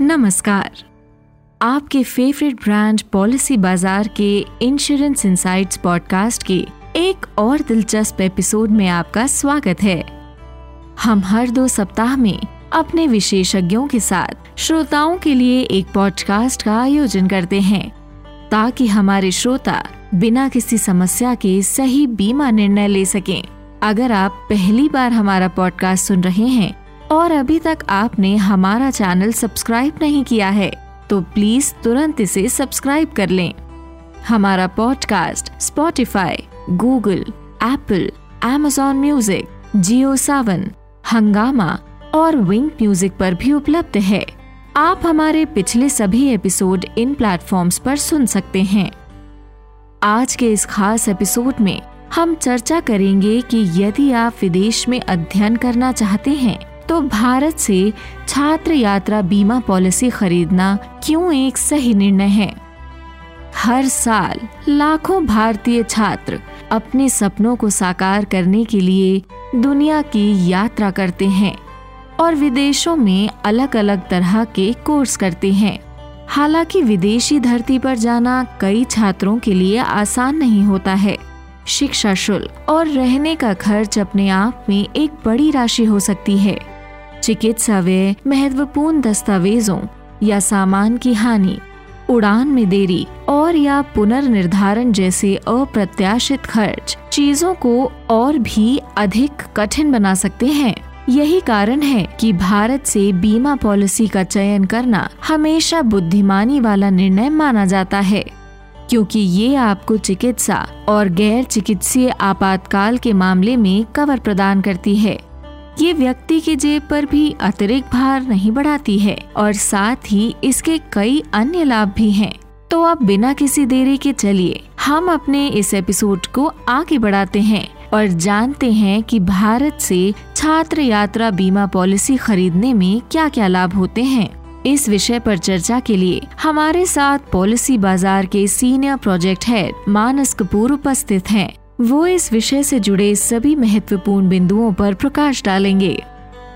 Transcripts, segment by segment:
नमस्कार। आपके favourite brand policy बाज़ार के इंश्योरेंस इंसाइट्स पॉडकास्ट के एक और दिलचस्प एपिसोड में आपका स्वागत है। हम हर दो सप्ताह में अपने विशेषज्ञों के साथ श्रोताओं के लिए एक पॉडकास्ट का आयोजन करते हैं, ताकि हमारे श्रोता बिना किसी समस्या के सही बीमा निर्णय ले सकें। अगर आप पहली बार हमारा पॉडकास्ट सुन रहे हैं और अभी तक आपने हमारा चैनल सब्सक्राइब नहीं किया है तो प्लीज़ तुरंत इसे सब्सक्राइब कर लें। हमारा podcast Spotify Google Apple Amazon music Jio Saavn Hungama और विंग म्यूज़िक पर भी उपलब्ध है। आप हमारे पिछले सभी एपिसोड इन प्लेटफॉर्म्स पर सुन सकते हैं। आज के इस खास एपिसोड में हम चर्चा करेंगे कि यदि आप विदेश में अध्ययन करना चाहते हैं तो भारत से छात्र यात्रा बीमा पॉलिसी खरीदना क्यों एक सही निर्णय है? हर साल लाखों भारतीय छात्र अपने सपनों को साकार करने के लिए दुनिया की यात्रा करते हैं और विदेशों में अलग अलग तरह के कोर्स करते हैं। हालाँकि विदेशी धरती पर जाना कई छात्रों के लिए आसान नहीं होता है। शिक्षा शुल्क और रहने का खर्च अपने आप में एक बड़ी राशि हो सकती है। चिकित्सा व्यय महत्वपूर्ण दस्तावेजों या सामान की हानि, उड़ान में देरी और या पुनर्निर्धारण जैसे अप्रत्याशित खर्च चीज़ों को और भी अधिक कठिन बना सकते हैं। यही कारण है कि भारत से बीमा पॉलिसी का चयन करना हमेशा बुद्धिमानी वाला निर्णय माना जाता है, क्योंकि ये आपको चिकित्सा और गैर चिकित्सीय आपातकाल के मामले में कवर प्रदान करती है। ये व्यक्ति की जेब पर भी अतिरिक्त भार नहीं बढ़ाती है और साथ ही इसके कई अन्य लाभ भी हैं। तो अब बिना किसी देरी के चलिए। हम अपने इस एपिसोड को आगे बढ़ाते हैं और जानते हैं कि भारत से छात्र यात्रा बीमा पॉलिसी खरीदने में क्या क्या लाभ होते हैं। इस विषय पर चर्चा के लिए हमारे साथ पॉलिसी बाज़ार के senior project head Manas Kapoor उपस्थित हैं। वो इस विषय से जुड़े सभी महत्वपूर्ण बिंदुओं पर प्रकाश डालेंगे।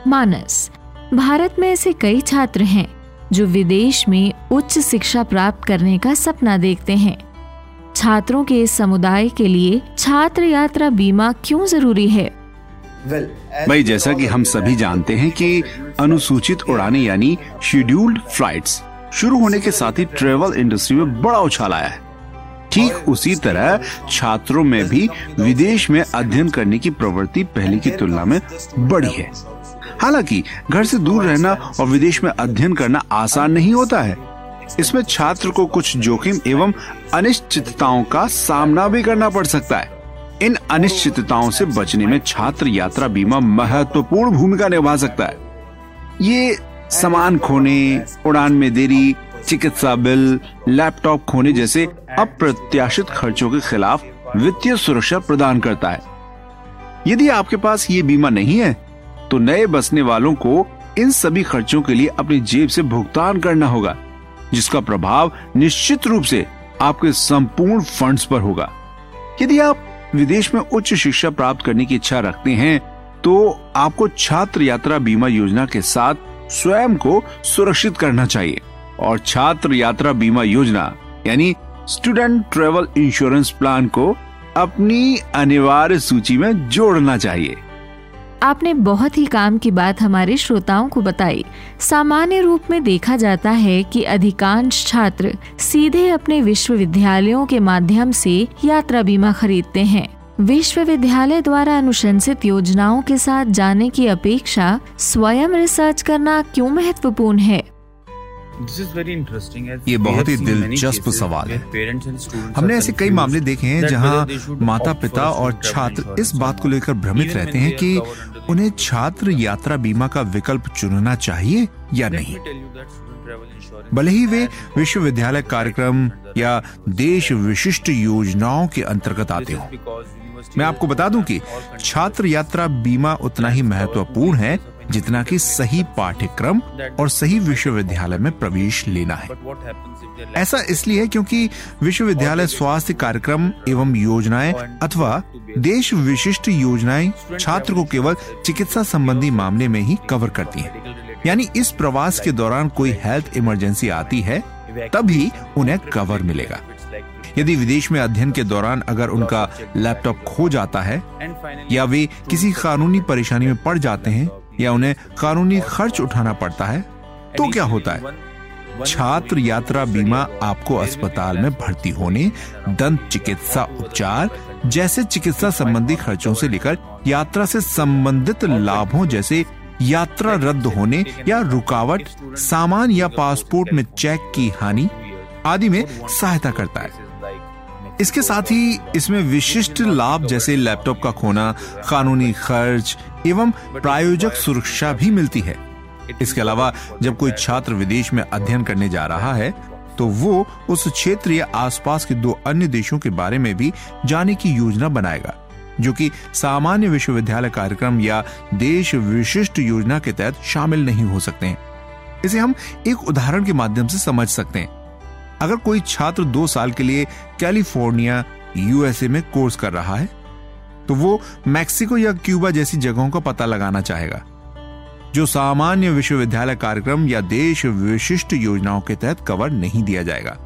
मानस भारत में ऐसे कई छात्र हैं जो विदेश में उच्च शिक्षा प्राप्त करने का सपना देखते हैं। छात्रों के इस समुदाय के लिए छात्र यात्रा बीमा क्यों ज़रूरी है? भाई जैसा कि हम सभी जानते हैं कि अनुसूचित उड़ाने यानी शेड्यूल्ड फ्लाइट्स शुरू होने के साथ ही ट्रेवल इंडस्ट्री में बड़ा उछाल आया है। ठीक उसी तरह छात्रों में भी विदेश में अध्ययन करने की प्रवृत्ति पहले की तुलना में बढ़ी है। हालाँकि घर से दूर रहना और विदेश में अध्ययन करना आसान नहीं होता है। इसमें छात्र को कुछ जोखिम एवं अनिश्चितताओं का सामना भी करना पड़ सकता है। इन अनिश्चितताओं से बचने में छात्र यात्रा बीमा महत्वपूर्ण भूमिका निभा सकता है। ये सामान खोने, उड़ान में देरी चिकित्सा बिल, लैपटॉप खोने जैसे अप्रत्याशित खर्चों के खिलाफ वित्तीय सुरक्षा प्रदान करता है। यदि आपके पास ये बीमा नहीं है तो नए बसने वालों को इन सभी खर्चों के लिए अपनी जेब से भुगतान करना होगा, जिसका प्रभाव निश्चित रूप से आपके संपूर्ण फंड्स पर होगा। यदि आप विदेश में उच्च शिक्षा प्राप्त करने की इच्छा रखते हैं तो आपको छात्र यात्रा बीमा योजना के साथ स्वयं को सुरक्षित करना चाहिए। और छात्र यात्रा बीमा योजना, यानी स्टूडेंट ट्रेवल इंश्योरेंस प्लान को अपनी अनिवार्य सूची में जोड़ना चाहिए। आपने बहुत ही काम की बात हमारे श्रोताओं को बताई। सामान्य रूप में देखा जाता है कि अधिकांश छात्र सीधे अपने विश्वविद्यालयों के माध्यम से यात्रा बीमा खरीदते हैं। विश्वविद्यालय द्वारा अनुशंसित योजनाओं के साथ जाने की अपेक्षा स्वयं रिसर्च करना क्यों महत्वपूर्ण है? ये बहुत ही दिलचस्प सवाल है। हमने ऐसे कई मामले देखे हैं जहाँ माता पिता और छात्र इस बात को लेकर भ्रमित रहते हैं कि उन्हें छात्र यात्रा बीमा का विकल्प चुनना चाहिए या नहीं। भले ही वे विश्वविद्यालय कार्यक्रम या देश विशिष्ट योजनाओं के अंतर्गत आते हो। मैं आपको बता दूँ कि छात्र यात्रा बीमा उतना ही महत्वपूर्ण है जितना कि सही पाठ्यक्रम और सही विश्वविद्यालय में प्रवेश लेना है। ऐसा इसलिए है क्योंकि विश्वविद्यालय स्वास्थ्य कार्यक्रम एवं योजनाएँ अथवा देश विशिष्ट योजनाएँ छात्र को केवल चिकित्सा संबंधी मामले में ही कवर करती हैं। यानी इस प्रवास के दौरान कोई हेल्थ इमरजेंसी आती है तभी उन्हें कवर मिलेगा। यदि विदेश में अध्ययन के दौरान अगर उनका लैपटॉप खो जाता है या वे किसी कानूनी परेशानी में पड़ जाते हैं या उन्हें कानूनी खर्च उठाना पड़ता है तो क्या होता है? छात्र यात्रा बीमा आपको अस्पताल में भर्ती होने, दंत चिकित्सा उपचार जैसे चिकित्सा संबंधी खर्चों से लेकर यात्रा से संबंधित लाभों जैसे यात्रा रद्द होने या रुकावट, सामान या पासपोर्ट में चेक की हानि आदि में सहायता करता है। इसके साथ ही इसमें विशिष्ट लाभ जैसे लैपटॉप का खोना, कानूनी खर्च एवं प्रायोजक सुरक्षा भी मिलती है। इसके अलावा जब कोई छात्र विदेश में अध्ययन करने जा रहा है तो वो उस क्षेत्र या आसपास के दो अन्य देशों के बारे में भी जाने की योजना बनाएगा जो कि सामान्य विश्वविद्यालय कार्यक्रम या देश विशिष्ट योजना के तहत शामिल नहीं हो सकते हैं। इसे हम एक उदाहरण के माध्यम से समझ सकते हैं। अगर कोई छात्र दो साल के लिए कैलिफ़ोर्निया यूएसए में कोर्स कर रहा है तो वो मैक्सिको या क्यूबा जैसी जगहों का पता लगाना चाहेगा, जो सामान्य विश्वविद्यालय कार्यक्रम या देश विशिष्ट योजनाओं के तहत कवर नहीं दिया जाएगा।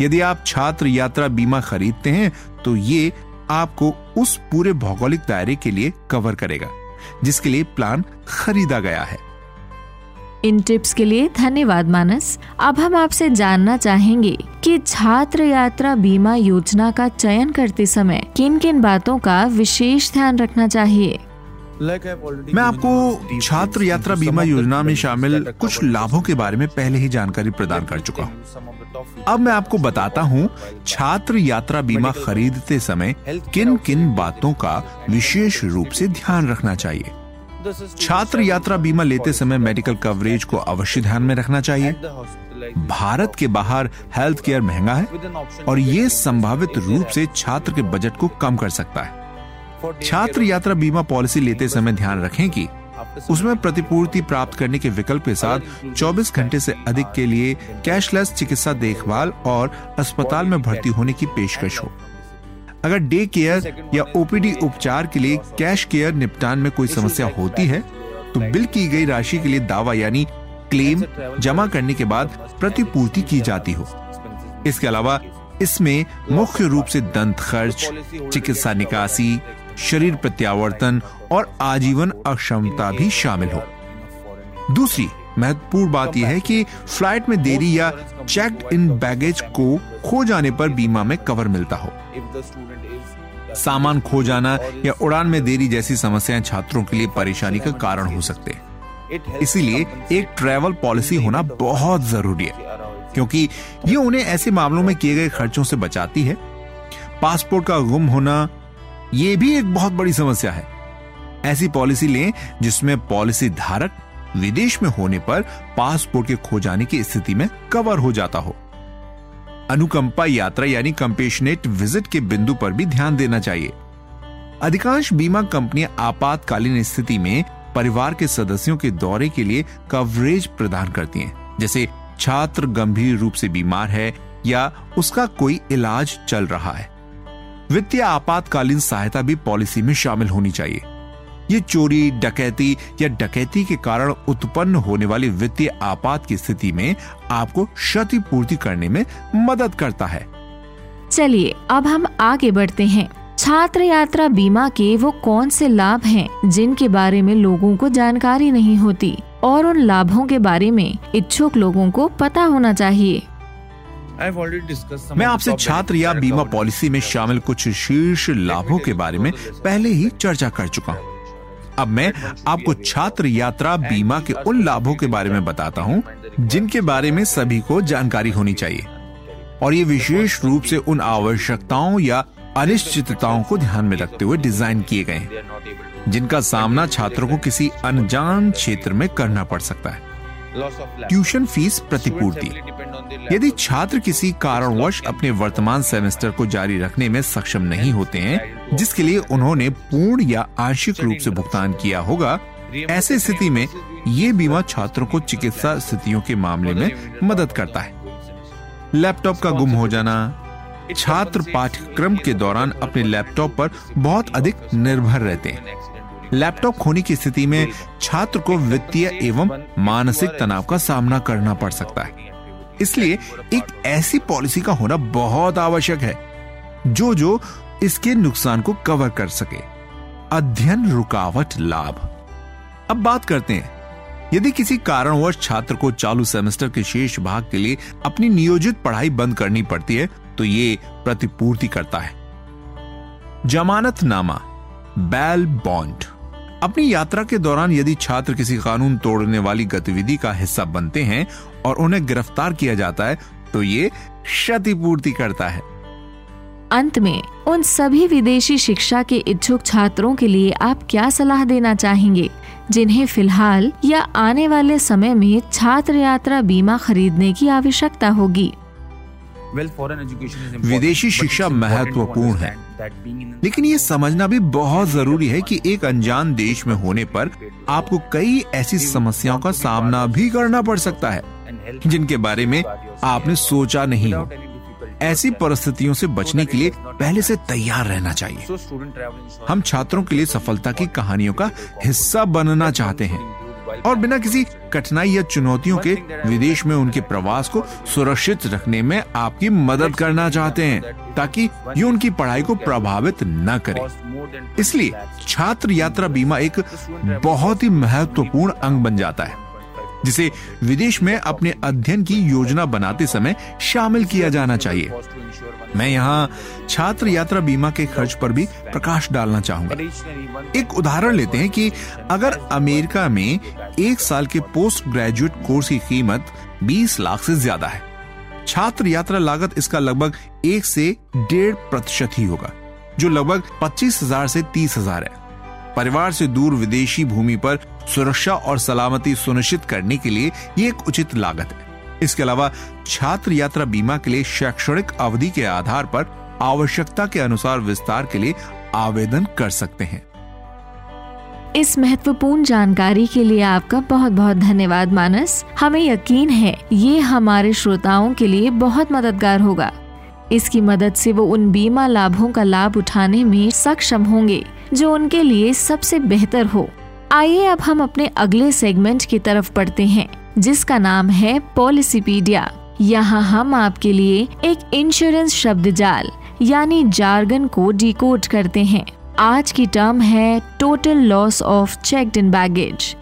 यदि आप छात्र यात्रा बीमा खरीदते हैं तो ये आपको उस पूरे भौगोलिक दायरे के लिए कवर करेगा, जिसके लिए प्लान खरीदा गया है। इन टिप्स के लिए धन्यवाद मानस। अब हम आपसे जानना चाहेंगे कि छात्र यात्रा बीमा योजना का चयन करते समय किन किन बातों का विशेष ध्यान रखना चाहिए? मैं आपको छात्र यात्रा बीमा योजना में शामिल कुछ लाभों के बारे में पहले ही जानकारी प्रदान कर चुका हूँ। अब मैं आपको बताता हूँ छात्र यात्रा बीमा खरीदते समय किन किन बातों का विशेष रूप से ध्यान रखना चाहिए। छात्र यात्रा बीमा लेते समय मेडिकल कवरेज को अवश्य ध्यान में रखना चाहिए। भारत के बाहर हेल्थ केयर महँगा है और ये संभावित रूप से छात्र के बजट को कम कर सकता है। छात्र यात्रा बीमा पॉलिसी लेते समय ध्यान रखें कि उसमें प्रतिपूर्ति प्राप्त करने के विकल्प के साथ 24 घंटे से अधिक के लिए कैशलेस चिकित्सा देखभाल और अस्पताल में भर्ती होने की पेशकश हो। अगर डे केयर या ओपीडी उपचार के लिए कैश केयर निपटान में कोई समस्या होती है तो बिल की गई राशि के लिए दावा यानी क्लेम जमा करने के बाद प्रतिपूर्ति की जाती हो। इसके अलावा इसमें मुख्य रूप से दंत खर्च चिकित्सा निकासी शरीर प्रत्यावर्तन और आजीवन अक्षमता भी शामिल हो। दूसरी महत्वपूर्ण बात यह है कि फ़्लाइट में देरी या चेक्ड इन बैगेज को खो जाने पर बीमा में कवर मिलता हो। सामान खो जाना या उड़ान में देरी जैसी समस्याएँ छात्रों के लिए परेशानी का कारण हो सकते हैं। इसीलिए एक ट्रैवल पॉलिसी होना बहुत ज़रूरी है, क्योंकि ये उन्हें ऐसे मामलों में किए गए खर्चों से बचाती है। पासपोर्ट का गुम होना, ये भी एक बहुत बड़ी समस्या है। ऐसी पॉलिसी लें जिसमें पॉलिसी धारक विदेश में होने पर पासपोर्ट के खो जाने की स्थिति में कवर हो जाता हो। अनुकंपा यात्रा यानी कंपेशनेट विज़िट के बिंदु पर भी ध्यान देना चाहिए। अधिकांश बीमा कंपनियाँ आपातकालीन स्थिति में परिवार के सदस्यों के दौरे के लिए कवरेज प्रदान करती हैं, जैसे छात्र गंभीर रूप से बीमार है या उसका कोई इलाज चल रहा है। वित्तीय आपातकालीन सहायता भी पॉलिसी में शामिल होनी चाहिए। ये चोरी डकैती या डकैती के कारण उत्पन्न होने वाली वित्तीय आपात की स्थिति में आपको क्षतिपूर्ति करने में मदद करता है। चलिए अब हम आगे बढ़ते हैं। छात्र यात्रा बीमा के वो कौन से लाभ हैं जिनके बारे में लोगों को जानकारी नहीं होती और उन लाभों के बारे में इच्छुक लोगों को पता होना चाहिए। मैं आपसे छात्र या बीमा पॉलिसी में शामिल कुछ शीर्ष लाभों के बारे में पहले ही चर्चा कर चुका हूँ। अब मैं आपको छात्र यात्रा बीमा के उन लाभों के बारे में बताता हूँ, जिनके बारे में सभी को जानकारी होनी चाहिए। और ये विशेष रूप से उन आवश्यकताओं या अनिश्चितताओं को ध्यान में रखते हुए डिज़ाइन किए गए हैं, जिनका सामना छात्रों को किसी अनजान क्षेत्र में करना पड़ सकता है। ट्यूशन फ़ीस प्रतिपूर्ति। यदि छात्र किसी कारणवश अपने वर्तमान सेमेस्टर को जारी रखने में सक्षम नहीं होते हैं जिसके लिए उन्होंने पूर्ण या आंशिक रूप से भुगतान किया होगा ऐसे स्थिति में ये बीमा छात्रों को चिकित्सा स्थितियों के मामले में मदद करता है। लैपटॉप का गुम हो जाना छात्र पाठ्यक्रम के दौरान अपने लैपटॉप पर बहुत अधिक निर्भर रहते हैं। लैपटॉप खोने की स्थिति में छात्र को वित्तीय एवं मानसिक तनाव का सामना करना पड़ सकता है। इसलिए एक ऐसी पॉलिसी का होना बहुत आवश्यक है, जो जो इसके नुकसान को कवर कर सके। अध्ययन, रुकावट, लाभ। अब बात करते हैं। यदि किसी कारणवश छात्र को चालू सेमेस्टर के शेष भाग के लिए अपनी नियोजित पढ़ाई बंद करनी पड़ती है तो ये प्रतिपूर्ति करता है। जमानतनामा, बैल बॉन्ड। अपनी यात्रा के दौरान यदि छात्र किसी कानून तोड़ने वाली गतिविधि का हिस्सा बनते हैं और उन्हें गिरफ़्तार किया जाता है तो ये क्षतिपूर्ति करता है। अंत में, उन सभी विदेशी शिक्षा के इच्छुक छात्रों के लिए आप क्या सलाह देना चाहेंगे? जिन्हें फ़िलहाल या आने वाले समय में छात्र यात्रा बीमा खरीदने की आवश्यकता होगी। विदेशी शिक्षा महत्वपूर्ण है। लेकिन ये समझना भी बहुत ज़रूरी है कि एक अनजान देश में होने पर आपको कई ऐसी समस्याओं का सामना भी करना पड़ सकता है जिनके बारे में आपने सोचा नहीं हो। ऐसी परिस्थितियों से बचने के लिए पहले से तैयार रहना चाहिए। हम छात्रों के लिए सफलता की कहानियों का हिस्सा बनना चाहते हैं। और बिना किसी कठिनाई या चुनौतियों के विदेश में उनके प्रवास को सुरक्षित रखने में आपकी मदद करना चाहते हैं, ताकि ये उनकी पढ़ाई को प्रभावित न करे। इसलिए छात्र यात्रा बीमा एक बहुत ही महत्वपूर्ण अंग बन जाता है। जिसे विदेश में अपने अध्ययन की योजना बनाते समय शामिल किया जाना चाहिए। मैं यहाँ छात्र यात्रा बीमा के खर्च पर भी प्रकाश डालना चाहूँगा। एक उदाहरण लेते हैं कि अगर अमेरिका में एक साल के पोस्ट ग्रेजुएट कोर्स की कीमत 20 लाख से ज़्यादा है, छात्र यात्रा लागत इसका लगभग एक से डेढ़ प्रतिशत ही होगा, जो लगभग पच्चीस हज़ार से तीस हज़ार है। परिवार से दूर विदेशी भूमि पर सुरक्षा और सलामती सुनिश्चित करने के लिए ये एक उचित लागत है। इसके अलावा, छात्र यात्रा बीमा के लिए शैक्षणिक अवधि के आधार पर आवश्यकता के अनुसार विस्तार के लिए आवेदन कर सकते हैं। इस महत्वपूर्ण जानकारी के लिए आपका बहुत बहुत धन्यवाद, मानस। हमें यकीन है, ये हमारे श्रोताओं के लिए बहुत मददगार होगा। इसकी मदद से वो उन बीमा लाभों का लाभ उठाने में सक्षम होंगे, जो उनके लिए सबसे बेहतर हो। आइए अब हम अपने अगले सेगमेंट की तरफ़ पढ़ते हैं, जिसका नाम है पॉलिसीपीडिया यहाँ हम आपके लिए एक इंश्योरेंस शब्द जाल यानी जार्गन को डिकोड करते हैं। आज की टर्म है total loss of check in baggage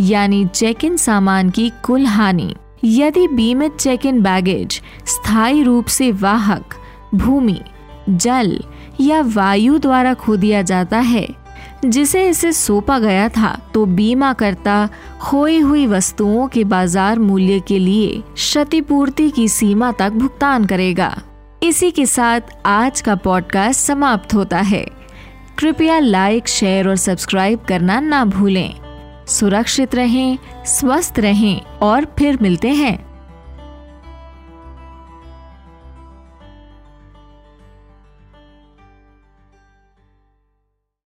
यानी चेक इन सामान की कुल हानि। यदि बीमित चेक इन बैगेज स्थायी रूप से वाहक, भूमि, जल या वायु द्वारा खो दिया जाता है जिसे इसे सौंपा गया था तो बीमा करता खोई हुई वस्तुओं के बाज़ार मूल्य के लिए क्षतिपूर्ति की सीमा तक भुगतान करेगा। इसी के साथ आज का पॉडकास्ट समाप्त होता है। कृपया लाइक शेयर और सब्सक्राइब करना ना भूलें। सुरक्षित रहें, स्वस्थ रहें और फिर मिलते हैं।